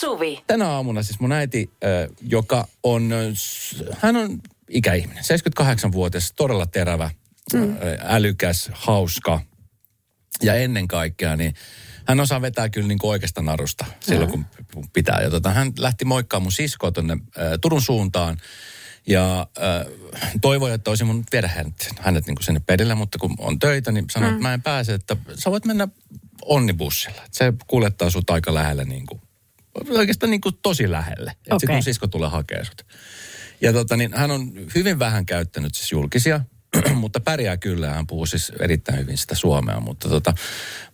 Suvi. Tänä aamuna siis mun äiti, joka on, hän on ikäihminen, 78-vuotias, todella terävä, mm. älykäs, hauska ja ennen kaikkea niin hän osaa vetää kyllä niin kuin oikeasta narusta silloin, kun kun pitää. Ja tota, hän lähti moikkaamaan mun siskoa tuonne äh, Turun suuntaan ja äh, toivoi, että olisin mun viedä hänet, hänet niin kuin sinne perille, mutta kun on töitä, niin sanoi, mm. että mä en pääse, että sä voit mennä onnibussilla. Se kuljettaa sut aika lähelle niin kuin, oikeastaan niin kuin tosi lähelle. Että sitten mun sisko tulee hakemaan sut. Ja tota, niin hän on hyvin vähän käyttänyt siis julkisia, mutta pärjää kyllä. Hän puhuu siis erittäin hyvin sitä suomea. Mutta tota,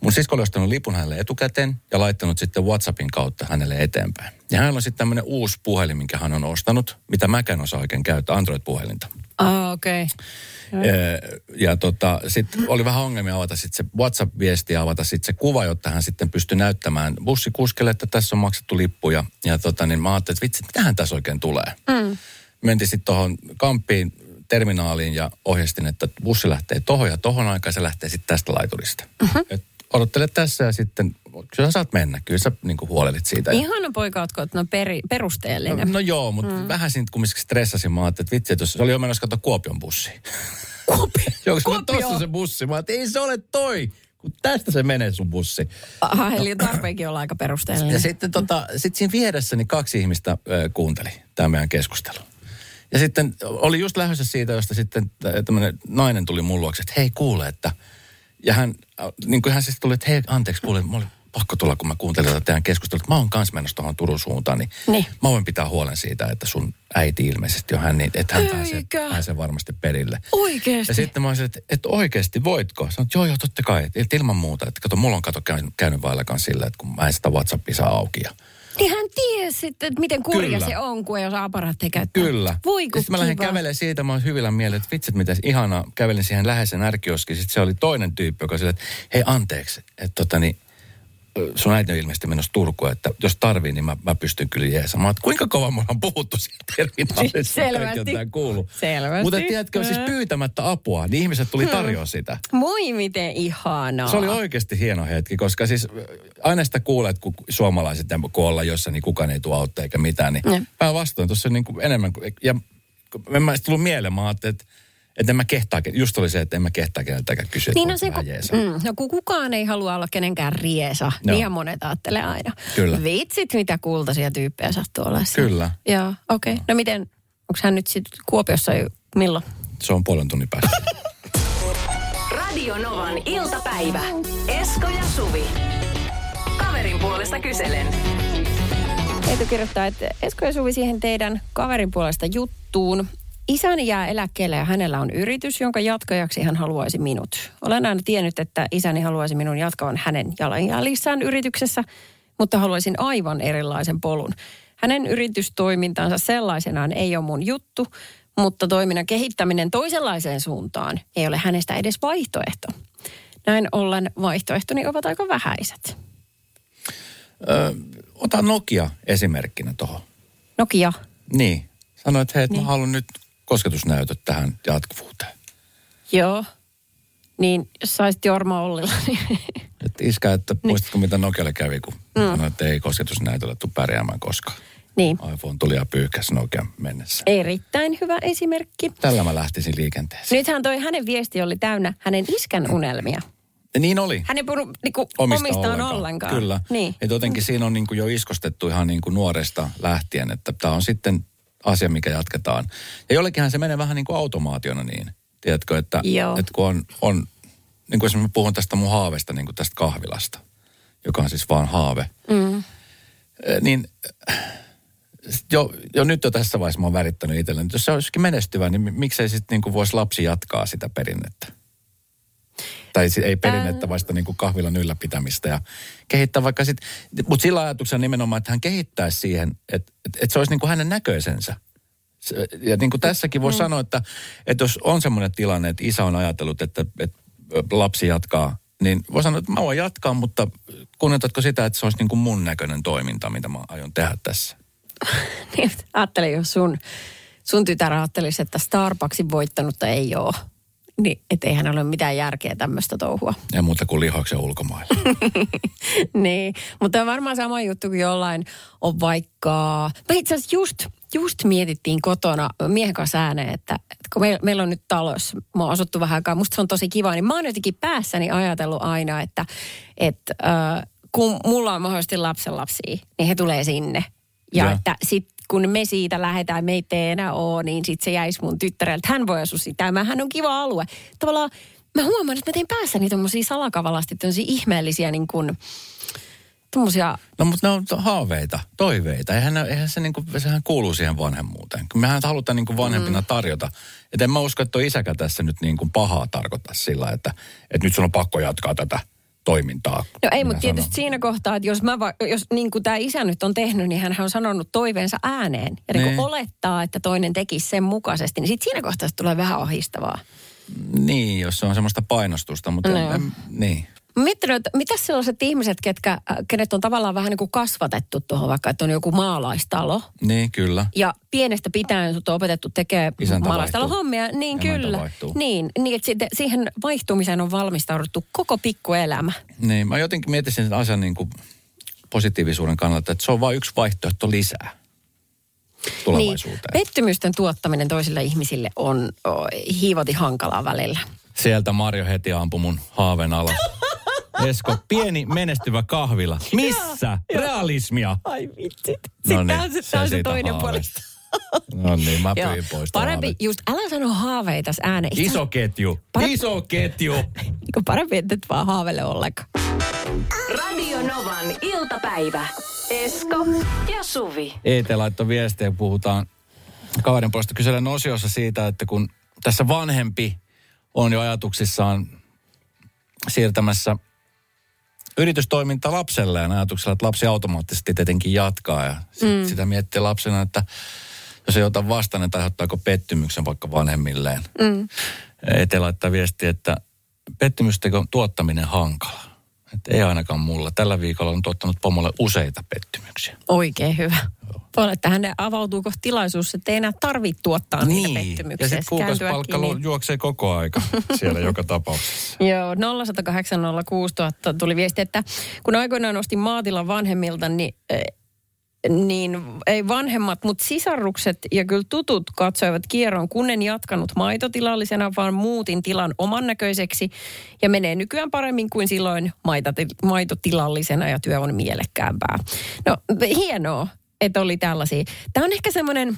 mun sisko oli ostanut lipun hänelle etukäteen ja laittanut sitten WhatsAppin kautta hänelle eteenpäin. Ja hänellä on sitten tämmöinen uusi puhelin, minkä hän on ostanut, mitä mäkään osaa oikein käyttää, Android-puhelinta. Ah, okei. Okay. Ee, Ja tota, sitten oli vähän ongelmia avata sitten se WhatsApp-viesti ja avata sitten se kuva, jotta hän sitten pystyi näyttämään bussikuskelle, että tässä on maksettu lippu. Ja, ja tota, niin mä ajattelin, että vitsi, mitähän tässä oikein tulee. Mm. Mentiin sitten tuohon kamppiin terminaaliin ja ohjastin, että bussi lähtee tohon ja tohon aikaan se lähtee sitten tästä laiturista. Mm-hmm. Et odottele tässä ja sitten, kyllä sä saat mennä, kyllä sä niin huolelit siitä. Ja- Ihana poika, ootko että no peri, perusteellinen. No, no joo, mutta mm. vähän siitä kumminkin stressasin. Mä ajattelin, että vitsi, että jos se oli jo menossa katsoa Kuopion bussi. Kuopio. Joo, Kuopio. tossa se bussi. Mä ajattelin, ei se ole toi, kun tästä se menee sun bussi. Aha, eli tarpeenkin olla aika perusteellinen. Ja sitten tota, sit siinä vieressä niin kaksi ihmistä äh, kuunteli tämä meidän keskustelu. Ja sitten oli just lähdössä siitä, josta sitten tämmöinen nainen tuli mun luokse, että hei kuule, että... Ja hän, niin kuin hän siis tuli, että hei anteeksi kuule, mä olin pakko tulla, kun mä kuuntelin tätä teidän keskustelua, että mä oon kans menossa tuohon Turun suuntaan, niin, Niin. mä voin pitää huolen siitä, että sun äiti ilmeisesti on hän, niin että hän pääsee, Eikä. pääsee varmasti perille. Oikeesti? Ja sitten mä olisin, että, että oikeasti voitko? Sanoin, että joo, joo, totta kai. Että ilman muuta. Että kato, mulla on kato käynyt, käynyt vailla kanssa sillä, että kun mä en sitä WhatsAppia saa auki. Ja... Niin hän tiesi että miten kurja Kyllä. se on, kun ei osaa aparaatteja käyttää. Kyllä. Voi sitten mä lähdin kävelemään siitä, mä oon hyvillä mielellä, että vitsit miten ihanaa. Kävelin siihen läheisen ärkioskiin, sitten se oli toinen tyyppi, joka sille, että hei anteeksi, että tota niin, sun äiti on ilmeisesti menossa Turkuun, että jos tarvii, niin mä, mä pystyn kyllä jeesamaan. Että kuinka kauan mulla on puhuttu siitä terminaalissa, Selvästi. että tämä kuuluu. Selvästi. Mutta tiedätkö, siis pyytämättä apua, niin ihmiset tuli tarjoa sitä. Moi miten ihanaa. Se oli oikeasti hieno hetki, koska siis aina sitä kuulet, kun suomalaiset, kun ollaan jossain, niin kukaan ei tule auttaa eikä mitään. Niin päinvastoin tuossa niin kuin enemmän. kuin- Ja en mä tullut mieleen, mä ajattelin, että, että en mä kehtaa, just oli se, että en mä kehtaa keneltäkään kysyä, Niin että on se, jeesaa. mm, no kun kukaan ei halua olla kenenkään riesa, Joo. niin monet ajattelee aina. Kyllä. Vitsit, mitä kultaisia tyyppejä sattuu olla siellä. Kyllä. Joo, okei. Okay. No miten, onko hän nyt sitten Kuopiossa jo, milloin? Se on puolen tunnin päästä. Radio Novan iltapäivä. Esko ja Suvi. Kaverin puolesta kyselen. Eetu kirjoittaa, että Esko ja Suvi siihen teidän kaverin puolesta juttuun. Isäni jää eläkkeelle ja hänellä on yritys, jonka jatkajaksi hän haluaisi minut. Olen aina tiennyt, että isäni haluaisi minun jatkavan hänen jalanjäljissään yrityksessä, mutta haluaisin aivan erilaisen polun. Hänen yritystoimintansa sellaisenaan ei ole mun juttu, mutta toiminnan kehittäminen toisenlaiseen suuntaan ei ole hänestä edes vaihtoehto. Näin ollen vaihtoehtoni ovat aika vähäiset. Ö, ota Nokia esimerkkinä tuohon. Nokia. Niin. Sanoit, että hei, Niin. mä haluan nyt kosketusnäytöt tähän jatkuvuuteen. Joo. Niin, jos saisit Jorma Ollilla, niin Että iskä, että muistatko mitä Nokialle kävi, kun mm. sanoi, että ei kosketusnäytöllä tule pärjäämään koskaan. niin. iPhone tuli ja pyyhkäsi Nokian mennessä. Erittäin hyvä esimerkki. Tällä mä lähtisin liikenteeseen. Nythän toi hänen viesti oli täynnä hänen iskän unelmia. Ja niin oli. Hän ei puhunut niinku, Omista omistaan ollenkaan. ollenkaan. Kyllä. Niin. Että jotenkin siinä on niin kuin jo iskostettu ihan niin kuin nuoresta lähtien, että tämä on sitten asia, mikä jatketaan. Ja jollekinhan se menee vähän niin kuin automaationa niin. Tiedätkö, että, Joo. että kun on, on, niin kuin esimerkiksi mä puhun tästä mun haavesta, niin kuin tästä kahvilasta, joka on siis vaan haave. Mm. Niin jo, jo nyt jo tässä vaiheessa mä oon värittänyt itselleni, että jos se olisikin menestyvä, niin mi- miksei sitten niin kuin voisi lapsi jatkaa sitä perinnettä? Tai ei perinnettä, vaan sitä niin kuin kahvilan ylläpitämistä ja kehittää vaikka sitten, mutta sillä ajatuksella nimenomaan, että hän kehittäisi siihen, että, että, että se olisi niin kuin hänen näköisensä. Se- Ja niin kuin tässäkin voi mm. sanoa, että, että jos on semmoinen tilanne, että isä on ajatellut, että, että lapsi jatkaa, niin voi sanoa, että mä voin jatkaa, mutta kunnioitatko sitä, että se olisi niin kuin mun näköinen toiminta, mitä mä aion tehdä tässä? Niin, ajattelin, jos sun, sun tytär ajattelisi, että Starbucksin voittanutta ei ole. Niin et eihän ole mitään järkeä tämmöistä touhua. Ja muuta kuin lihoksen ulkomailla. niin, mutta on varmaan sama juttu kuin jollain on vaikka... Mä itse asiassa just, just mietittiin kotona miehen kanssa ääneen, että, että kun meillä, meillä on nyt talossa, mä oon asuttu vähän aikaa, musta se on tosi kiva, niin mä oon jotenkin päässäni ajatellut aina, että, että äh, kun mulla on mahdollisesti lapsenlapsia, niin he tulee sinne. Ja, ja. että sit kun me siitä lähdetään, me ei enää ole, niin sit se jäisi mun tyttäreltä. Hän voi asua sitä. Hän on kiva alue. Tavallaan mä huomaan, että mä teen päässäni tommosia salakavalasti, tämmöisiä ihmeellisiä niin kuin, tommosia... No mutta ne on haaveita, toiveita. Eihän, eihän se niinku, sehän kuuluu siihen vanhemmuuteen. Mehän halutaan niinku vanhempina mm. tarjota. Että en mä usko, että isäkä tässä nyt niinku pahaa tarkoittaa sillä, että, että nyt sun on pakko jatkaa tätä toimintaa. No ei, mutta tietysti siinä kohtaa, että jos, mä va, jos niin kuin tämä isä nyt on tehnyt, niin hän on sanonut toiveensa ääneen. Ja niin. olettaa, että toinen tekisi sen mukaisesti, niin sitten siinä kohtaa tulee vähän ahistavaa. Niin, jos se on semmoista painostusta, mutta no. en, niin. Miettinyt, että mitä sellaiset ihmiset, ketkä, äh, kenet on tavallaan vähän niin kuin kasvatettu tuohon vaikka, että on joku maalaistalo. Niin, kyllä. Ja pienestä pitäen sut on opetettu tekemään maalaistalon hommia. Niin, Emäntä kyllä. Vaihtuu. Niin, niin että siihen vaihtumiseen on valmistauduttu koko pikkuelämä. Niin, mä jotenkin mietisin sen asian niin kuin positiivisuuden kannalta, että se on vain yksi vaihtoehto lisää tulevaisuuteen. Niin, pettymysten tuottaminen toisille ihmisille on oh, hiivoti hankalaa välillä. Sieltä Marjo heti ampui mun haaven alas. Esko, pieni menestyvä kahvila. Missä? Realismia. Ai vitsit. No niin, se, se, se toinen puoli. No niin, mä pyin pois Parempi, haaveet. just älä sano haaveita ääneen. Iso ketju, parempi, iso ketju. parempi, että et vaan haavele ollenkaan. Radio Novan iltapäivä. Esko ja Suvi. ET laittoi viestejä, puhutaan kaverin puolesta kyselen osiossa siitä, että kun tässä vanhempi on jo ajatuksissaan siirtämässä yritystoiminta lapselleen ajatuksella, että lapsi automaattisesti tietenkin jatkaa ja sit mm. sitä miettii lapsena, että jos ei ota vastaan, että aiheuttaako pettymyksen vaikka vanhemmilleen. Mm. Ete laittaa viesti, että pettymysten tuottaminen hankala. Että ei ainakaan mulla. Tällä viikolla on tuottanut pomolle useita pettymyksiä. Oikein hyvä. Puolet, että hänen avautuu kohta tilaisuus, että ei enää tarvitse tuottaa niin. niitä pettymyksiä. Ja sitten kuukausipalkka niin. juoksee koko aika siellä joka tapauksessa. Joo, 0108 tuli viesti, että kun aikoinaan nostin maatilan vanhemmilta, niin eh, niin ei vanhemmat, mutta sisarukset ja kyllä tutut katsoivat kierron, kun en jatkanut maitotilallisena, vaan muutin tilan oman näköiseksi ja menee nykyään paremmin kuin silloin maitotilallisena ja työ on mielekkäämpää. No hienoa, että oli tällaisia. Tämä on ehkä semmoinen,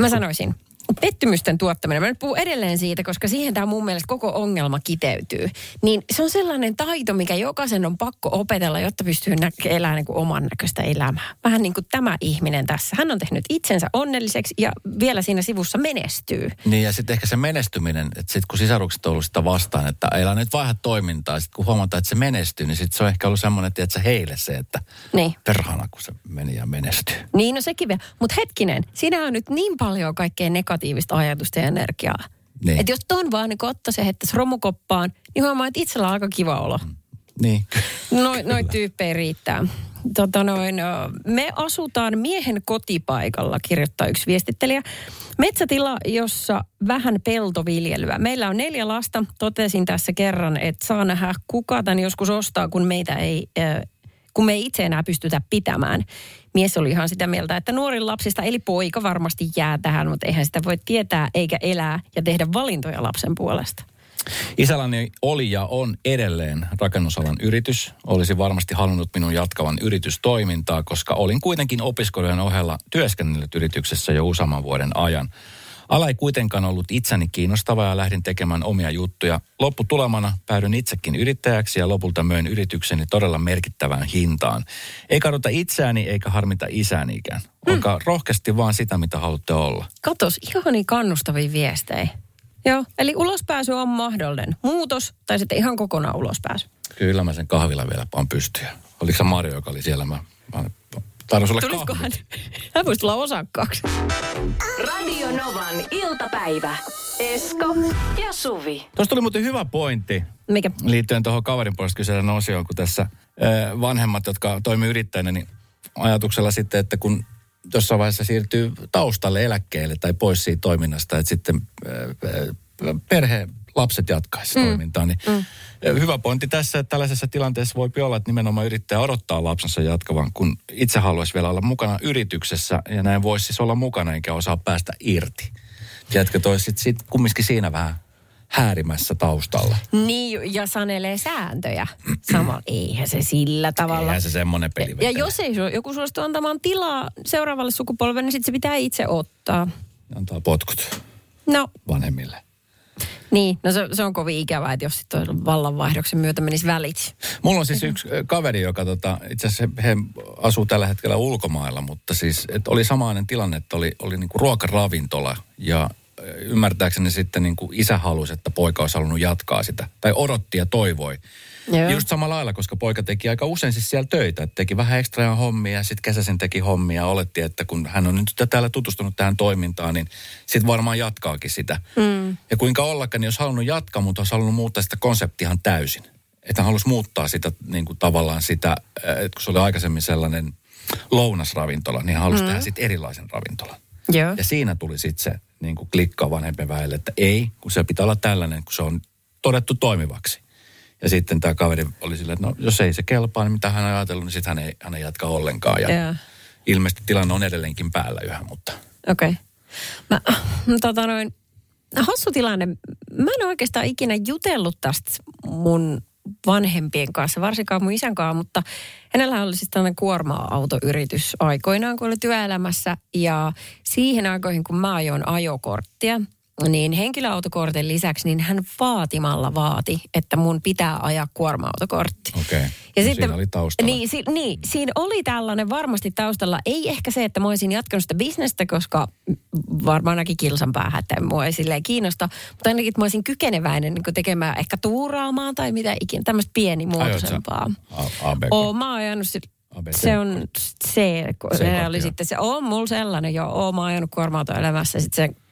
mä sanoisin, pettymysten tuottaminen, mä nyt puhun edelleen siitä, koska siihen tämä mun mielestä koko ongelma kiteytyy. Niin se on sellainen taito, mikä jokaisen on pakko opetella, jotta pystyy nä- elämään niin kuin oman näköistä elämää. Vähän niin kuin tämä ihminen tässä. Hän on tehnyt itsensä onnelliseksi ja vielä siinä sivussa menestyy. Niin ja sitten ehkä se menestyminen, että sitten kun sisarukset on ollut sitä vastaan, että ei nyt vaihda toimintaa, sitten kun huomataan, että se menestyy, niin sitten se on ehkä ollut semmoinen, että heille se, että niin. perhana kun se meni ja menestyy. Niin, no sekin vielä. Mutta hetkinen, siinä on nyt niin paljon kaikkea negatiivista negatiivista ajatusta ja energiaa. Niin. Että jos ton vaan niin ottaisi ja heittäisi romukoppaan, niin huomaa, että itsellä on aika kiva olo. Mm. Niin. Noin noi tyyppejä riittää. Tota noin, me asutaan miehen kotipaikalla, kirjoittaa yksi viestittelijä. Metsätila, jossa vähän peltoviljelyä. Meillä on neljä lasta. Totesin tässä kerran, että saa nähdä, kuka tämän joskus ostaa, kun meitä ei kun me ei itse enää pystytä pitämään. Mies oli ihan sitä mieltä, että nuorin lapsista, eli poika varmasti jää tähän, mutta eihän sitä voi tietää eikä elää ja tehdä valintoja lapsen puolesta. Isälläni oli ja on edelleen rakennusalan yritys. Olisi varmasti halunnut minun jatkavan yritystoimintaa, koska olin kuitenkin opiskelijan ohella työskennellyt yrityksessä jo useamman vuoden ajan. Ala ei kuitenkaan ollut itseni kiinnostava ja lähdin tekemään omia juttuja. Lopputulemana päädyin itsekin yrittäjäksi ja lopulta möin yritykseni todella merkittävään hintaan. Ei kadota itseäni eikä harmita isäänikään. Olkaa mm. rohkeasti vaan sitä, mitä haluatte olla. Katos, ihan niin kannustavia viestejä. Joo, eli ulospääsy on mahdollinen. Muutos tai sitten ihan kokonaan ulospääsy. Kyllä mä sen kahvilla vielä paan pystyä. Oliko se Mario, joka oli siellä? Mä, mä Tarvitsi olla Tulisiko hän? Voisi tulla osakkaaksi. Radio Novan iltapäivä. Esko ja Suvi. Tuosta tuli muuten hyvä pointti. Mikä? Liittyen tuohon kaverin puolesta kyselen osioon, kun tässä vanhemmat, jotka toimii yrittäjänä, niin ajatuksella sitten, että kun jossain vaiheessa siirtyy taustalle eläkkeelle tai pois siitä toiminnasta, että sitten perhe, lapset jatkaisi mm. toimintaa. Niin mm. Hyvä pointti tässä, että tällaisessa tilanteessa voi olla, että nimenomaan yrittää odottaa lapsensa jatkavan, kun itse haluaisi vielä olla mukana yrityksessä ja näin voisi siis olla mukana eikä osaa päästä irti. Tiedätkö, toi sitten sit kumminkin siinä vähän häärimässä taustalla. Niin, ja sanelee sääntöjä. Samalla eihän se sillä tavalla. Eihän se semmoinen peli Ja, ja jos ei joku suostu antamaan tilaa seuraavalle sukupolvelle, niin sitten se pitää itse ottaa. Antaa potkut no. vanhemmille. Niin, no se, se on kovin ikävää, että jos sitten vallanvaihdoksen myötä menisi välit. Mulla on siis yksi kaveri, joka tota, itse asiassa he asuu tällä hetkellä ulkomailla, mutta siis että oli samainen tilanne, että oli, oli niinku ruokaravintola ja ymmärtääkseni sitten niin kuin isä halusi, että poika olisi halunnut jatkaa sitä. Tai odotti ja toivoi. Joo. Just samalla lailla, koska poika teki aika usein siis siellä töitä. Että teki vähän ekstra hommia, sitten kesäisen teki hommia. Oletti, että kun hän on nyt täällä tutustunut tähän toimintaan, niin sitten varmaan jatkaakin sitä. Mm. Ja kuinka ollakaan, niin jos halunnut jatkaa, mutta olisi halunnut muuttaa sitä konseptia ihan täysin. Että hän halusi muuttaa sitä niin kuin tavallaan sitä, että kun se oli aikaisemmin sellainen lounasravintola, niin hän halusi mm. tehdä sitten erilaisen ravintolan. Joo. Ja siinä tuli sitten se niin kuin klikkaa vanhempien väelle, että ei, kun se pitää olla tällainen, kun se on todettu toimivaksi. Ja sitten tämä kaveri oli silleen, että no jos ei se kelpaa, niin mitä hän on ajatellut, niin sitten hän ei, hän ei jatka ollenkaan. Ja yeah. ilmeisesti tilanne on edelleenkin päällä yhä, mutta... Okei. Okay. Mä, tota noin, hassu tilanne. Mä en oikeastaan ikinä jutellut tästä mun vanhempien kanssa, varsinkaan mun isän kanssa, mutta hänellä oli siis tämmöinen kuorma-autoyritys aikoinaan, kun oli työelämässä. Ja siihen aikoihin, kun mä ajoin ajokorttia, niin henkilöautokortin lisäksi niin hän vaatimalla vaati, että mun pitää ajaa kuorma-autokortti. Okei. Okay. Ja no sitten, siinä oli taustalla. Niin, si, niin, siinä oli tällainen varmasti taustalla. Ei ehkä se, että mä olisin jatkanut sitä bisnestä, koska varmaan näki kilsan päähän, että mua ei silleen kiinnosta. Mutta ainakin, että mä olisin kykeneväinen niin tekemään ehkä tuuraamaan tai mitä ikinä, tämmöistä pienimuotoisempaa. Oo, mä oon ajanut sit, ABC. Se on C, se oli sitten se, on mulla sellainen jo, oo, mä oon ajanut kuorma elämässä. Sitten se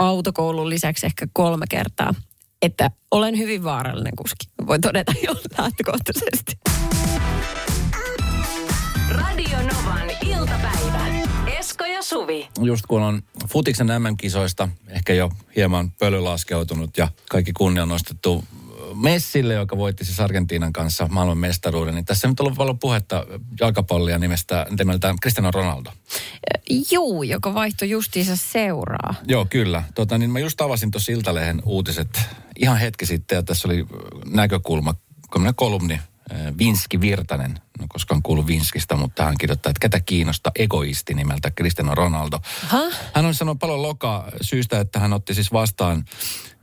autokoulun lisäksi ehkä kolme kertaa. Että olen hyvin vaarallinen kuski. Voin todeta jo lähtökohtaisesti. Radio Novan iltapäivä. Esko ja Suvi. Just kun on futiksen MM-kisoista ehkä jo hieman pöly laskeutunut ja kaikki kunnia nostettu Messille, joka voitti siis Argentiinan kanssa maailman mestaruuden, niin tässä on nyt ollut paljon puhetta jalkapallia nimestä, nimeltään Cristiano Ronaldo. Juu, joka vaihtoi justiinsa seuraa. Joo, kyllä. Tota, niin mä just tavasin tuossa Iltalehen uutiset ihan hetki sitten, ja tässä oli näkökulma, kolumni Vinski Virtanen, no koskaan kuullut Vinskistä, mutta hän kirjoittaa, että ketä kiinnostaa egoisti nimeltä Cristiano Ronaldo. Ha? Hän on sanonut paljon loka syystä, että hän otti siis vastaan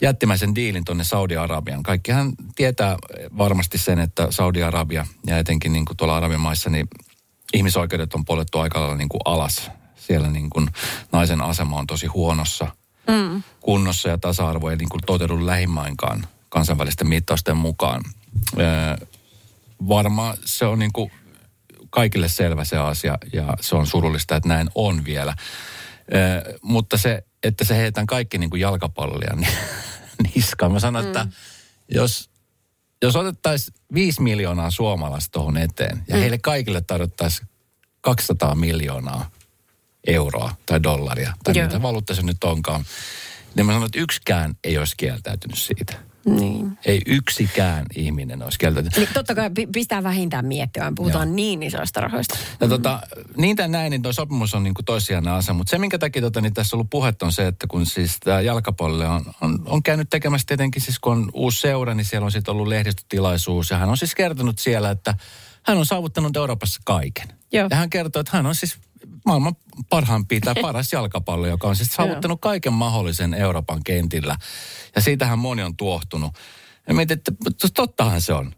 jättimäisen diilin tuonne Saudi-Arabian. Kaikkihan tietää varmasti sen, että Saudi-Arabia ja etenkin niin kuin tuolla Arabian maissa, niin ihmisoikeudet on poljettu aika lailla niin kuin alas. Siellä niin kuin naisen asema on tosi huonossa mm. kunnossa ja tasa-arvo ei niin kuin toteudu lähimmainkaan kansainvälisten mittausten mukaan varmaan se on niin kuin kaikille selvä se asia ja se on surullista, että näin on vielä. Ö, mutta se, että se heitän kaikki niin kuin jalkapalloja niin, niskaan. Mä sanon, mm. että jos, jos otettaisiin 5 miljoonaa suomalaista tuohon eteen ja mm. heille kaikille tarjottaisiin 200 miljoonaa euroa tai dollaria tai Joo. mitä valuutta se nyt onkaan, niin mä sanon, että yksikään ei olisi kieltäytynyt siitä. Niin. Ei yksikään ihminen olisi kieltäytynyt. Niin totta kai pistää vähintään miettimään, puhutaan Joo. niin isoista rahoista. Ja tota, niin tai näin, niin tuo sopimus on niin kuin toissijainen asia. Mutta se, minkä takia tota, niin tässä on ollut puhetta, on se, että kun siis tämä jalkapallo on, on, on, käynyt tekemässä tietenkin, siis kun on uusi seura, niin siellä on sitten ollut lehdistötilaisuus. Ja hän on siis kertonut siellä, että hän on saavuttanut Euroopassa kaiken. Joo. Ja hän kertoo, että hän on siis maailman parhaampi tai paras jalkapallo, joka on siis saavuttanut kaiken mahdollisen Euroopan kentillä. Ja siitähän moni on tuohtunut. Ja mietin, että tottahan se on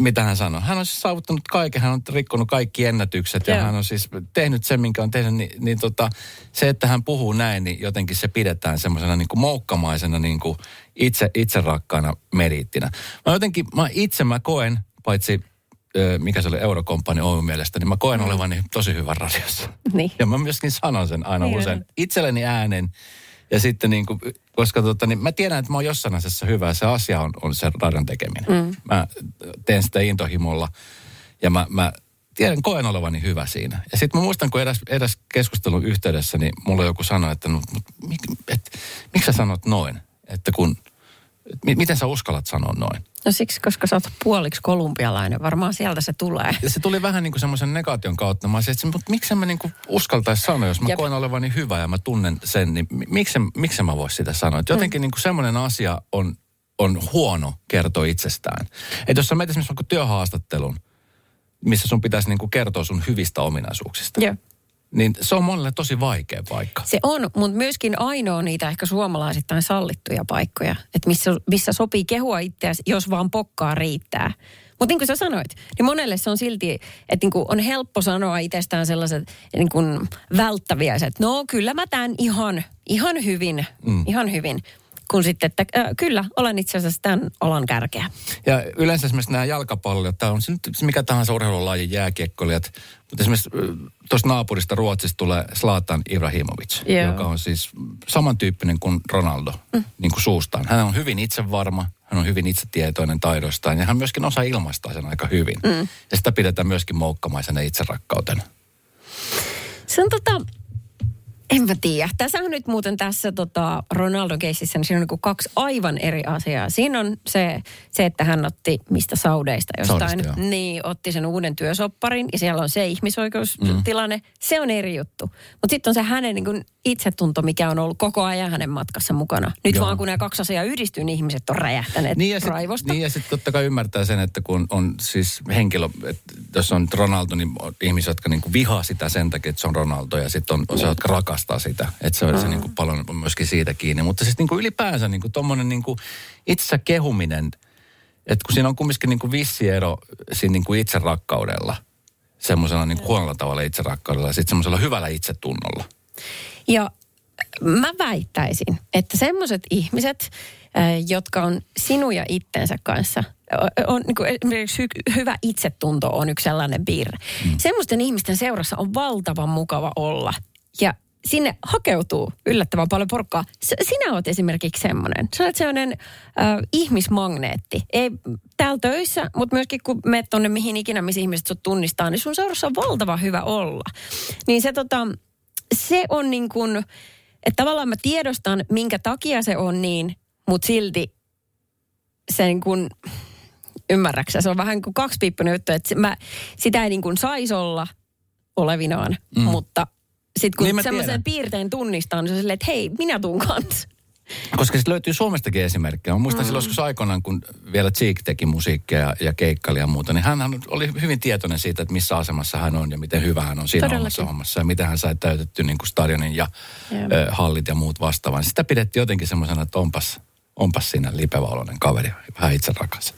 mitä hän sanoi. Hän on siis saavuttanut kaiken, hän on rikkonut kaikki ennätykset ja Joo. hän on siis tehnyt sen, minkä on tehnyt. Niin, niin tota, se, että hän puhuu näin, niin jotenkin se pidetään semmoisena niin kuin moukkamaisena niin kuin itse, itse rakkaana meriittinä. Mä jotenkin, mä itse mä koen, paitsi mikä se oli Eurokompani Oyn mielestä, niin mä koen olevani tosi hyvän radiossa. Niin. Ja mä myöskin sanon sen aina niin, usein itselleni äänen. Ja sitten niin kuin, koska tota, niin mä tiedän, että mä oon jossain asiassa hyvä. Se asia on, on se radion tekeminen. Mm. Mä teen sitä intohimolla ja mä, mä tiedän, koen olevani hyvä siinä. Ja sitten mä muistan, kun edes, edes keskustelun yhteydessä, niin mulla joku sanoi, että no, mik, et, miksi sä sanot noin? että kun, mi- miten sä uskallat sanoa noin? No siksi, koska sä oot puoliksi kolumbialainen. Varmaan sieltä se tulee. Ja se tuli vähän niin kuin semmoisen negaation kautta. Mä olisin, että mutta miksi mä niin kuin uskaltaisi sanoa, jos mä Jep. koen olevani hyvä ja mä tunnen sen, niin mi- miksi, miksi mä vois sitä sanoa? Että jotenkin niin kuin semmoinen asia on, on huono kertoa itsestään. Että jos sä menet esimerkiksi työhaastattelun, missä sun pitäisi niin kuin kertoa sun hyvistä ominaisuuksista, Joo. Niin se on monelle tosi vaikea paikka. Se on, mutta myöskin ainoa niitä ehkä suomalaisittain sallittuja paikkoja, että missä, missä sopii kehua itseäsi, jos vaan pokkaa riittää. Mutta niin kuin sä sanoit, niin monelle se on silti, että niin on helppo sanoa itsestään sellaiset niin kuin välttäviäiset, no kyllä mä tämän ihan, ihan hyvin, mm. ihan hyvin. Kun sitten, että äh, kyllä, olen itse asiassa tämän alan kärkeä. Ja yleensä esimerkiksi nämä jalkapalloilijat, tämä on se nyt mikä tahansa urheilulajin jääkiekkoilijat, mutta esimerkiksi tuosta naapurista Ruotsista tulee Zlatan Ibrahimovic, Joo. joka on siis samantyyppinen kuin Ronaldo, mm. niin kuin suustaan. Hän on hyvin itsevarma, hän on hyvin itsetietoinen taidoistaan ja hän myöskin osaa ilmaistaa sen aika hyvin. Mm. Ja sitä pidetään myöskin moukkamaisena itserakkautena. Se on tota, en mä tiedä. Tässä on nyt muuten tässä tota Ronaldon keississä, niin siinä on niinku kaksi aivan eri asiaa. Siinä on se, se että hän otti mistä saudeista jostain. Saudesta, joo. niin, otti sen uuden työsopparin ja siellä on se ihmisoikeustilanne. Mm. Se on eri juttu. Mutta sitten on se hänen niin kuin itsetunto, mikä on ollut koko ajan hänen matkassa mukana. Nyt Joo. vaan kun nämä kaksi asiaa yhdistyy, niin ihmiset on räjähtäneet Niin ja sitten raivosta. niin ja sit totta kai ymmärtää sen, että kun on siis henkilö, että jos on Ronaldo, niin on ihmisiä, jotka niinku vihaa sitä sen takia, että se on Ronaldo. Ja sitten on se, jotka rakastaa sitä. Että se on se niinku paljon on myöskin siitä kiinni. Mutta siis niinku ylipäänsä niinku tommonen niinku itsensä kehuminen, että kun siinä on kumminkin niinku vissi ero siinä niinku itserakkaudella, semmoisella niinku huonolla tavalla itserakkaudella ja sitten semmoisella hyvällä itsetunnolla. Ja mä väittäisin, että semmoiset ihmiset, jotka on sinuja itsensä kanssa, on niin kuin esimerkiksi hy- hyvä itsetunto on yksi sellainen piirre. Mm. Semmoisten ihmisten seurassa on valtavan mukava olla. Ja sinne hakeutuu yllättävän paljon porukkaa. Sinä olet esimerkiksi semmoinen. Sä olet semmoinen äh, ihmismagneetti. Ei täällä töissä, mutta myöskin kun menet tonne mihin ikinä, missä ihmiset sut tunnistaa, niin sun seurassa on valtavan hyvä olla. Niin se tota, se on niin kuin, että tavallaan mä tiedostan, minkä takia se on niin, mutta silti se niin kuin, ymmärräksä, se on vähän niin kuin kaksipiippunen juttu, että mä, sitä ei niin kuin saisi olla olevinaan, mm. mutta sitten kun Niin semmoisen tiedän. piirteen tunnistaa, niin se on silleen, että hei, minä tuun kanssa. Koska sitten löytyy Suomestakin esimerkkejä. Mä muistan mm. silloin joskus aikoinaan, kun vielä Cheek teki musiikkia ja, ja keikkaili ja muuta, niin hän oli hyvin tietoinen siitä, että missä asemassa hän on ja miten hyvä hän on siinä Todellakin. omassa hommassa ja miten hän sai täytetty niin kuin stadionin ja Joo. ö, hallit ja muut vastaavan. Sitä pidettiin jotenkin semmoisena, että onpas, onpas siinä lipevä kaveri, vähän itse rakas.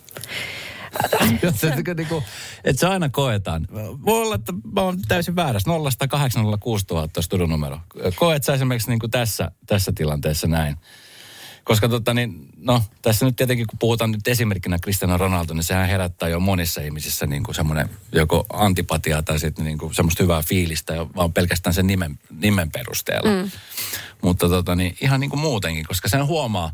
että, niinku, että se aina koetaan. Voi olla, että mä oon täysin väärässä. 0 806 000 on studionumero. Koet sä esimerkiksi niin kuin tässä, tässä tilanteessa näin? Koska tota niin, no tässä nyt tietenkin kun puhutaan nyt esimerkkinä Cristiano Ronaldo, niin sehän herättää jo monissa ihmisissä niin kuin semmoinen joko antipatiaa tai sitten niin kuin semmoista hyvää fiilistä, vaan pelkästään sen nimen, nimen perusteella. Mm. Mutta tota niin, ihan niin kuin muutenkin, koska sen huomaa,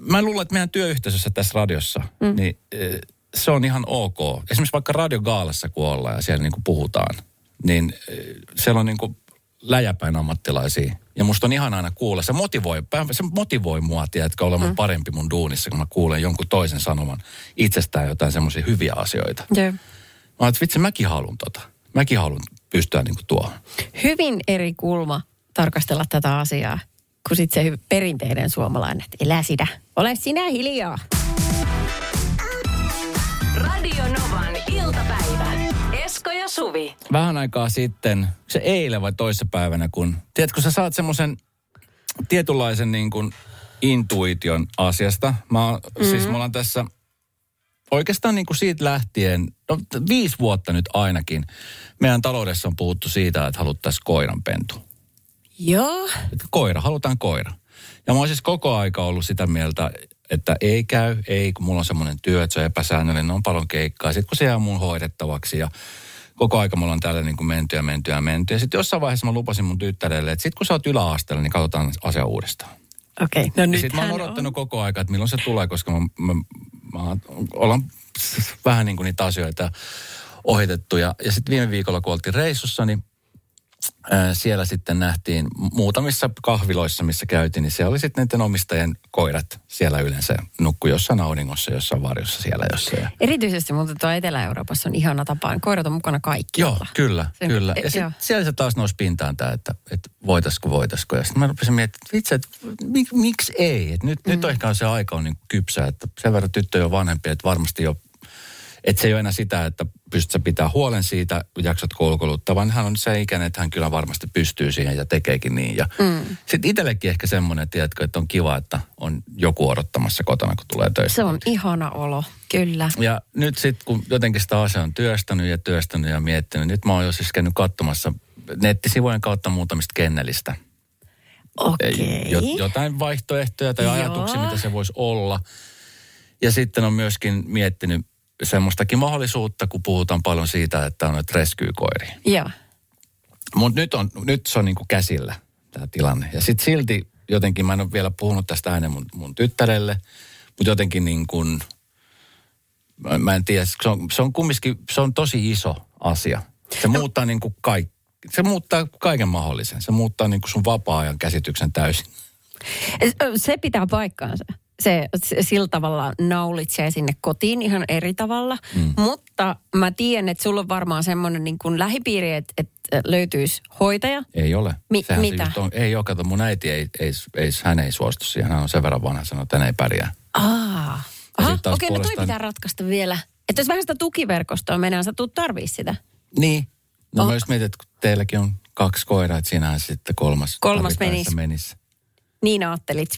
mä luulen, että meidän työyhteisössä tässä radiossa, mm. niin eh, se on ihan ok. Esimerkiksi vaikka radiogaalassa kun ollaan ja siellä niin kuin puhutaan, niin eh, siellä on niin kuin läjäpäin ammattilaisia. Ja musta on ihan aina kuulla. Se motivoi, se motivoi mua, tiedätkö, olemaan mm. parempi mun duunissa, kun mä kuulen jonkun toisen sanoman itsestään jotain semmoisia hyviä asioita. Joo. Mä että vitsi, mäkin haluan tota. Mäkin haluan pystyä niin kuin tuohon. Hyvin eri kulma tarkastella tätä asiaa kuin sitten se perinteinen suomalainen, että elä sitä, ole sinä hiljaa. Radio Novan iltapäivä. Esko ja Suvi. vähän aikaa sitten, se eilen vai toissapäivänä, kun, tiedätkö, sä saat semmoisen tietynlaisen niin kuin intuition asiasta. Mä, oon- mm-hmm. Siis me ollaan tässä oikeastaan niin kuin siitä lähtien, no viisi vuotta nyt ainakin, meidän taloudessa on puhuttu siitä, että haluttaisiin koiranpentu. Joo. Että koira, halutaan koira. Ja mä oon siis koko aika ollut sitä mieltä, että ei käy, ei, kun mulla on semmoinen työ, että se on epäsäännöllinen, on paljon keikkaa. Sitten kun se jää mun hoidettavaksi ja koko aika mulla on täällä niin kuin menty ja menty ja menty. Ja sitten jossain vaiheessa mä lupasin mun tyttärelle, että sitten kun sä oot yläasteella, niin katsotaan asia uudestaan. Okei, okay. no Ja nyt sitten mä oon odottanut on. koko aika, että milloin se tulee, koska mä, mä, mä ollaan vähän niin kuin niitä asioita ohitettu. Ja, ja sitten viime viikolla, kun oltiin reissussa, niin siellä sitten nähtiin muutamissa kahviloissa, missä käytiin, niin siellä oli sitten niiden omistajien koirat siellä yleensä nukku jossain auringossa, jossain varjossa siellä jossain. Erityisesti muuten tuo Etelä-Euroopassa on ihana tapa. Koirat on mukana kaikki. Joo, kyllä, Sen- kyllä. e- Ja sit joo. siellä se taas nousi pintaan tämä, että, että voitaisiko, voitaisiko. Ja sitten mä rupesin miettimään, että vitsi, että mik, miksi ei? Et nyt, mm. nyt on ehkä se aika on niin kypsä, että sen verran tyttö on vanhempi, että varmasti jo, että se ei ole enää sitä, että pystyt sä pitää huolen siitä, jaksat koulukuluttaa, vaan hän on se ikäinen, että hän kyllä varmasti pystyy siihen ja tekeekin niin. Ja mm. sitten itsellekin ehkä semmoinen, tiedätkö, että on kiva, että on joku odottamassa kotona, kun tulee töistä. Se on ihana olo, kyllä. Ja nyt sitten, kun jotenkin sitä asiaa on työstänyt ja työstänyt ja miettinyt, nyt mä oon jo siis käynyt katsomassa nettisivujen kautta muutamista kennelistä. Okei. Jo, jotain vaihtoehtoja tai Joo. ajatuksia, mitä se voisi olla. Ja sitten on myöskin miettinyt semmoistakin mahdollisuutta, kun puhutaan paljon siitä, että on noita rescue-koiria. Joo. Mutta nyt, on, nyt se on niinku käsillä tämä tilanne. Ja sitten silti jotenkin, mä en ole vielä puhunut tästä ääneen mun, mun tyttärelle, mutta jotenkin niin kuin, mä, mä en tiedä, se on, se on kumminkin, se on tosi iso asia. Se muuttaa niin kuin kaikki. Se muuttaa kaiken mahdollisen. Se muuttaa niin kuin sun vapaa-ajan käsityksen täysin. Se pitää paikkaansa. Se, se sillä tavalla naulitsee sinne kotiin ihan eri tavalla. Mm. Mutta mä tiedän, että sulla on varmaan semmoinen niin kuin lähipiiri, että, että löytyisi hoitaja. Ei ole. Mi- Sehän mitä? Se on, ei ole, kato, mun äiti ei, ei, ei, hän ei suostu siihen. Hän on sen verran vanha, sanoo, että hän ei pärjää. Aa. Aha, sit taas okei, no toi puolestaan- pitää ratkaista vielä. Että jos vähän sitä tukiverkostoa menee, sä tuut tarvii sitä. Niin. No Oh. mä just mietin, että kun teilläkin on kaksi koiraa, että siinähän sitten kolmas, Kolmas menisi. menisi. Niin ajattelit.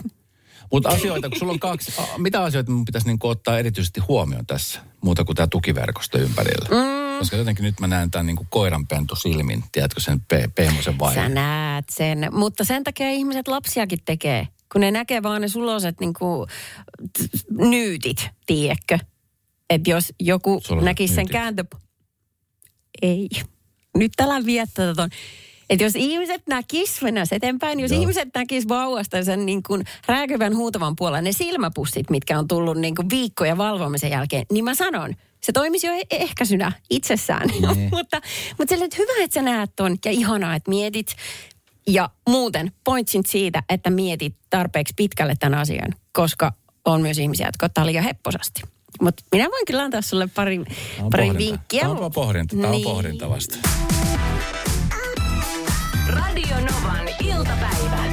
Mutta asioita, kun sulla on kaksi, a, mitä asioita mun pitäisi niinku ottaa erityisesti huomioon tässä, muuta kuin tämä tukiverkosto ympärillä? Mm. Koska jotenkin nyt mä näen tämän niinku koiranpentu silmin, tiedätkö sen pe- pehmoisen Sä vaiheen. näet sen. Mutta sen takia ihmiset lapsiakin tekee. Kun ne näkee vaan ne suloset niinku t- nyytit, tiedätkö? Että jos joku Suloset näkisi sen kääntö... Ei. Nyt älä viettä ton. Että jos ihmiset näkis, mennään eteenpäin, jos Joo. ihmiset näkis vauvasta sen niin kuin rääkyvän huutavan puolen, ne silmäpussit, mitkä on tullut niin kuin viikkoja valvomisen jälkeen, niin mä sanon, se toimisi jo e- ehkäisynä itsessään. Niin. mutta mutta sille, että hyvä, että sä näet ton ja ihanaa, että mietit. Ja muuten pointsin siitä, että mietit tarpeeksi pitkälle tämän asian, koska on myös ihmisiä, jotka ottaa liian hepposasti. Mutta minä voin kyllä antaa sulle pari, pari pohdinta. vinkkiä. Tää on pohdinta, tää on Niin. pohdinta vasta. Radio Novan iltapäivä.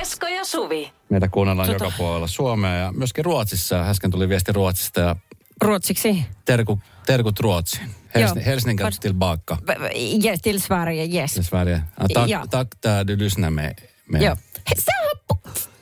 Esko ja Suvi. Meitä kuunnellaan Tota- joka puolella Suomea ja myöskin Ruotsissa. Äsken tuli viesti Ruotsista ja Ruotsiksi. terku, terkut Ruotsiin. Helsing. Helsingin Vart- tillbaka. Yes, till Sverige, yes. till Sverige. Ja, tack, Ja. tack där du lyssnar med. med. Joo.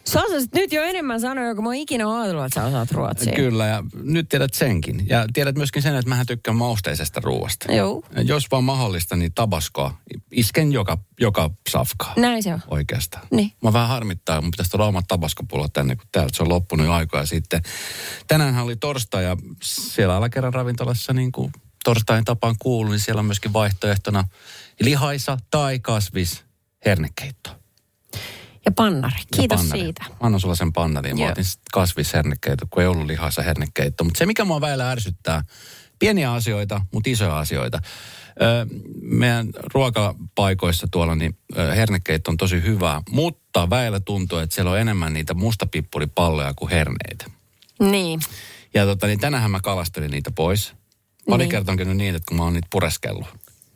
Sä, osasit nyt jo enemmän sanoja, kun mä oon ikinä ajatellut, että sä osaat ruotsia. Kyllä, ja nyt tiedät senkin. Ja tiedät myöskin sen, että mähän tykkään mausteisesta ruoasta. Joo. Jos vaan mahdollista, niin tabaskoa. Isken joka, joka safkaa. Näin se on. Oikeastaan. Niin. Mä vähän harmittaa, mun pitäisi tuoda omat tabaskopulot tänne, kun täältä se on loppunut jo aikaa sitten. Tänään oli torstai ja siellä alakerran ravintolassa niin kuin torstain tapaan kuuluu, niin siellä on myöskin vaihtoehtona lihaisa tai kasvis hernekeitto. Ja pannari. Ja Kiitos pannari. siitä. Mä annan sulla sen pannariin. Mä Joo. otin sit kasvishernekeitto, kun ei ollut lihassa hernekeitto. Mutta se, mikä mua väillä ärsyttää, pieniä asioita, mutta isoja asioita. Öö, meidän ruokapaikoissa tuolla, niin hernekeitto on tosi hyvää, mutta väillä tuntuu, että siellä on enemmän niitä mustapippuripalloja kuin herneitä. Niin. Ja tota, niin tänähän mä kalastelin niitä pois. Pari Niin. kertaa on käynyt niin, että kun mä oon niitä pureskellut,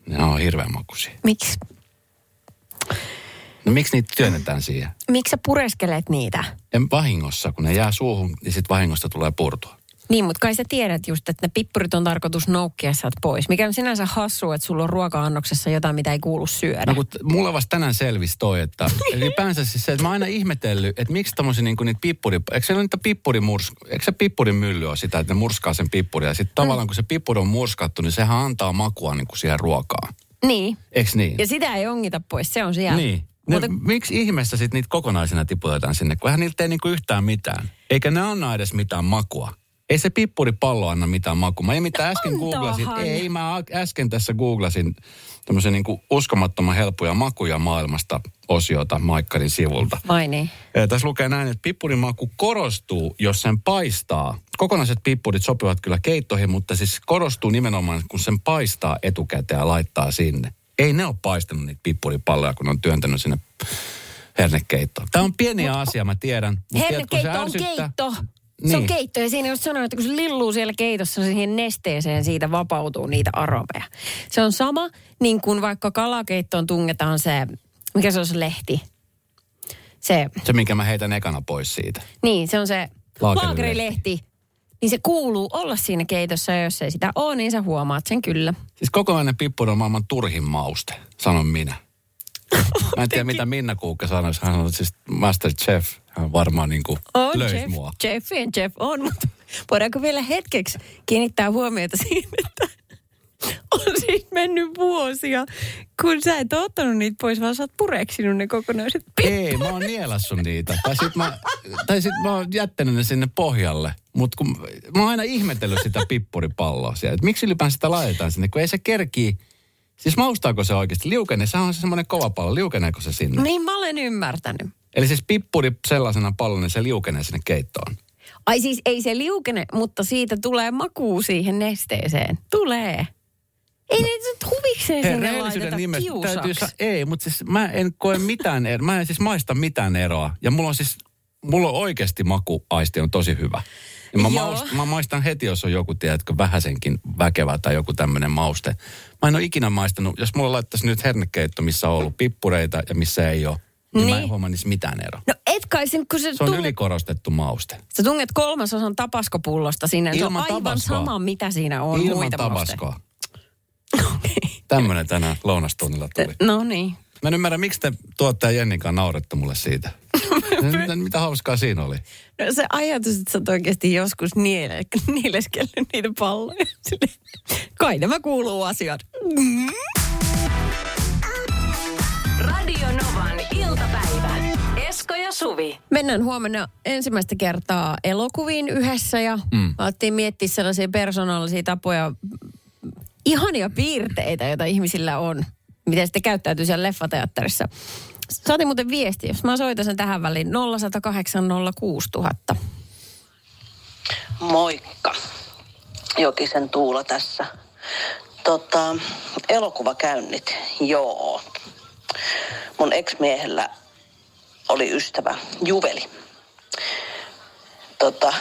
niin ne on hirveän makuisia. Miksi? No miksi niitä työnnetään siihen? Miksi sä pureskelet niitä? En vahingossa, kun ne jää suuhun, niin sitten vahingosta tulee purtua. Niin, mutta kai sä tiedät just, että ne pippurit on tarkoitus noukkia sieltä pois. Mikä on sinänsä hassu, että sulla on ruoka-annoksessa jotain, mitä ei kuulu syödä. No kun t- mulle vasta tänään selvisi toi, että ylipäänsä siis se, että mä oon aina ihmetellyt, että miksi tommosia niinku niitä pippuri, eikö se ole niitä pippurimurs, eikö se pippurin mylly ole sitä, että ne murskaa sen pippurin ja sitten tavallaan kun se pippuri on murskattu, niin sehän antaa makua niinku siihen ruokaan. Niin. Eikö niin? Ja sitä ei ongita pois, se on siellä. Niin. Ne, Mutta Miksi ihmeessä sitten niitä kokonaisina tiputetaan sinne, kun eihän niiltä ei niinku yhtään mitään. Eikä ne anna edes mitään makua. Ei se pippuripallo anna mitään makua. Mä mitä äsken googlasin. Ei, mä äsken tässä googlasin tämmöisen niinku uskomattoman helppoja makuja maailmasta osiota Maikkarin sivulta. vai niin? Ja tässä lukee näin, että pippurin maku korostuu, jos sen paistaa. Kokonaiset pippurit sopivat kyllä keittoihin, mutta siis korostuu nimenomaan, kun sen paistaa etukäteen ja laittaa sinne. Ei ne ole paistanut niitä pippuripalloja, kun ne on työntänyt sinne hernekeittoon. Tämä on pieni asia, mä tiedän. mut tiedätkö, Hernekeitto on keitto. Se on Niin. keitto ja siinä just sanoin, että kun se lilluu siellä keitossa siihen nesteeseen, siitä vapautuu niitä aromeja. Se on sama, niin kuin vaikka kalakeittoon tungetaan se, mikä se on se lehti? Se, Se, minkä mä heitän ekana pois siitä. niin se on se Laakerilehti. laakerilehti. Niin se kuuluu olla siinä keitossa ja jos ei sitä ole, niin sä huomaat sen kyllä. Siis kokonainen pippuri on maailman turhin mauste, sanon minä. Mä en tiedä, mitä Minna Kuukka sanoisi. Hän on siis Master Chef. Hän varmaan niin kuin On löisi Jeff, mua. Jeffien Jeff on, mutta voidaanko vielä hetkeksi kiinnittää huomiota siihen, että on siis mennyt vuosia, kun sä et ottanut niitä pois, vaan sä oot pureksinut ne kokonaiset Ei, mä oon nielassu niitä. Tai sit mä, tai sit mä oon jättänyt ne sinne pohjalle. Mutta kun mä oon aina ihmetellyt sitä pippuripalloa siellä. Että miksi ylipäänsä sitä laitetaan sinne, kun ei se kerkii. Siis maustaako se oikeasti? Liukene, sehän on se semmoinen kova pallo. Liukeneeko se sinne? Niin mä olen ymmärtänyt. Eli siis pippuri sellaisena pallona, niin se liukenee sinne keittoon. Ai siis ei se liukene, mutta siitä tulee makuu siihen nesteeseen. Tulee. Ei nyt huvikseen Hei, sinne rehellisyyden laiteta nimessä kiusaksi. täytyy sa- ei, mutta siis mä en koe mitään eroa. Mä en siis maista mitään eroa. Ja mulla on siis, mulla on oikeasti makuaisti on tosi hyvä. Ja mä, Joo. maust, mä maistan heti, jos on joku, tiedätkö, vähäsenkin väkevä tai joku tämmöinen mauste. Mä en ole ikinä maistanut, jos mulla laittaisi nyt hernekeitto, missä on ollut pippureita ja missä ei ole, niin, mä en Niin. huomaa niissä mitään eroa. No et kai sen, kun se, Se on tunnet, ylikorostettu mauste. sä tunget kolmasosan tapaskopullosta sinne. Se on Ilman aivan tabaskoa. sama, mitä siinä on Ilman muita tabaskoa. Tämmöinen tänään lounastunnilla tuli. No niin. Mä en ymmärrä, miksi te tuottaja Jennikaan naurette mulle siitä. mitä, mitä hauskaa siinä oli? No se ajatus, että sä oot oikeasti joskus niele, nieleskellyt niitä palloja. Kai nämä kuuluu asiat. Radio Novan iltapäivä. Esko ja Suvi. Mennään huomenna ensimmäistä kertaa elokuviin yhdessä ja mm. alettiin miettiä sellaisia persoonallisia tapoja, ihania piirteitä, joita ihmisillä on. Miten sitten käyttäytyy siellä leffateatterissa. Saatiin muuten viesti, jos mä soitan sen tähän väliin 0108 06000. Moikka. Jokisen Tuula tässä. Tota, elokuvakäynnit, joo. Mun ex-miehellä oli ystävä Juveli. Tota,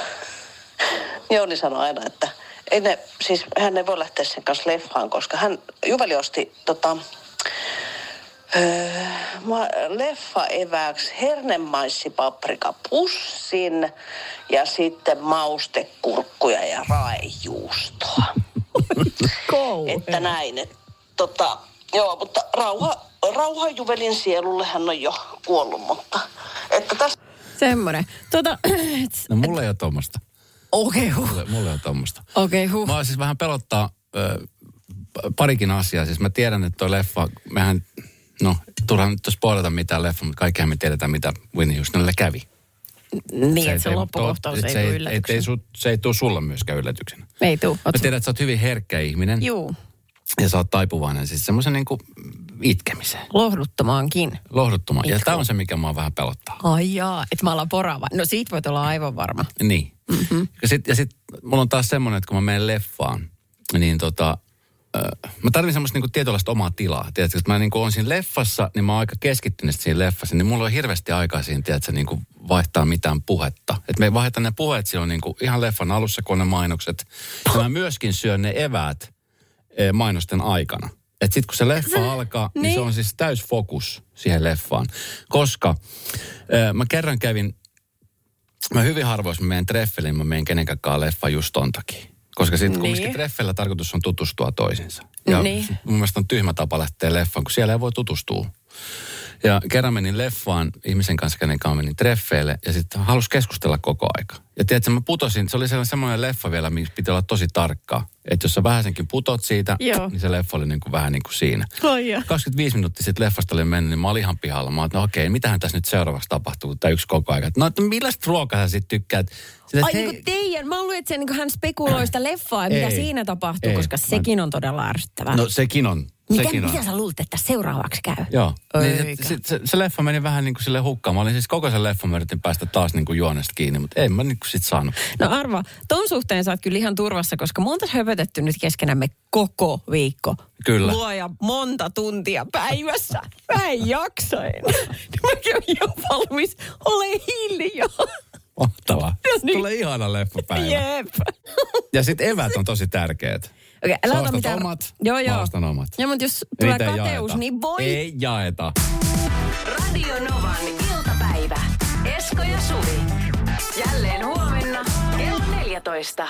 Jouni sanoi aina, että ei ne, siis hän ei voi lähteä sen kanssa leffaan, koska hän, Juveli osti tota, öö, ma- leffa evääksi hernemaissi-paprikapussin ja sitten maustekurkkuja ja raijuustoa. että näin. Et, tota, joo, mutta rauha, rauha Juvelin sielulle hän on jo kuollut, mutta että tässä Semmoinen. Tota, No mulla ei ole tuommoista. Okei, okay, huh. Mulla, mulla ei ole tuommoista. Okei, okay, huh. Mä siis vähän pelottaa ö, parikin asiaa. Siis mä tiedän, että toi leffa, mehän, no turhaan nyt spoilata mitään leffa, mutta kaikkihan me tiedetään, mitä Winnie Houstonille kävi. Niin, että se ei- loppukohtaus ei se tule ei, yllätyksenä. ei, su, se ei tule sulle myöskään yllätyksenä. Ei tuu. Mä tiedän, että sä oot hyvin herkkä ihminen. Juu, Ja sä oot taipuvainen siis semmoisen niin itkemiseen, lohduttamaankin. lohduttamaan. Ja Itku. tämä on se, mikä mua vähän pelottaa. Ai jaa, että mä ollaan porava. No siitä voit olla aivan varma. Niin. Mm-hmm. Ja sitten ja sit, mulla on taas semmoinen, että kun mä menen leffaan, niin tota, äh, mä tarvitsen semmoista niinku tietynlaista omaa tilaa. Tiedätkö, että mä niinku on siinä leffassa, niin mä oon aika keskittynyt siinä leffassa, niin mulla on hirveästi aikaa siinä, tiedätkö, niinku vaihtaa mitään puhetta. Että me vaihdetaan ne puheet silloin niinku ihan leffan alussa, kun ne mainokset. Ja mä myöskin syön ne eväät eh, mainosten aikana. Että sitten kun se leffa alkaa, niin. niin se on siis täys fokus siihen leffaan. Koska äh, mä kerran kävin Mä hyvin harvoin, jos mä menen treffeliin, mä menen kenenkään leffa just ton takia. Koska sitten Niin. kumminkin treffellä tarkoitus on tutustua toisiinsa. Ja Niin. mun mielestä on tyhmä tapa lähteä leffaan, kun siellä ei voi tutustua. Ja kerran menin leffaan ihmisen kanssa, kenen kanssa menin treffeille, ja sitten halus keskustella koko aika. Ja tiedätkö, mä putosin, se oli sellainen semmoinen leffa vielä, missä piti olla tosi tarkkaa. Että jos sä vähäsenkin putot siitä, Joo. niin se leffa oli niin kuin vähän niin kuin siinä. Ai jaa. 25 minuuttia sitten leffasta oli mennyt, niin mä olin ihan pihalla. Mä olin, että no okei, mitähän tässä nyt seuraavaksi tapahtuu, tämä yksi koko aika. No, että millaista ruokaa sä sitten tykkäät? Sitten, Ai että niin kuin teidän, mä luulen, että se, niin kuin hän spekuloi sitä leffaa, mitä siinä tapahtuu, Ei. koska Mä- sekin on todella ärsyttävää. No sekin on, Mitä, Sekin on. mitä sä luulet, että seuraavaksi käy? Joo. Niin se, se, se, leffa meni vähän niin kuin sille hukkaan. Mä olin siis koko sen leffan mä yritin päästä taas niin kuin juonesta kiinni, mutta ei mä niin kuin sit saanut. No arva, ton suhteen sä oot kyllä ihan turvassa, koska tässä höpötetty nyt keskenämme koko viikko. Kyllä. Luoja monta tuntia päivässä. Mä en jaksa enää. Mäkin olen jo valmis. Ole hiljaa. Mahtavaa. No niin. Tulee ihana leffapäivä. Jep. Ja sitten evät on tosi tärkeät. Okei, älä Sä ota mitään. omat, joo, joo. mä ostan omat. Joo, mutta jos tulee Niitä ei kateus, jaeta. niin voi. Ei jaeta. Radio Novan iltapäivä. Esko ja Suvi. Jälleen huomenna kello 14.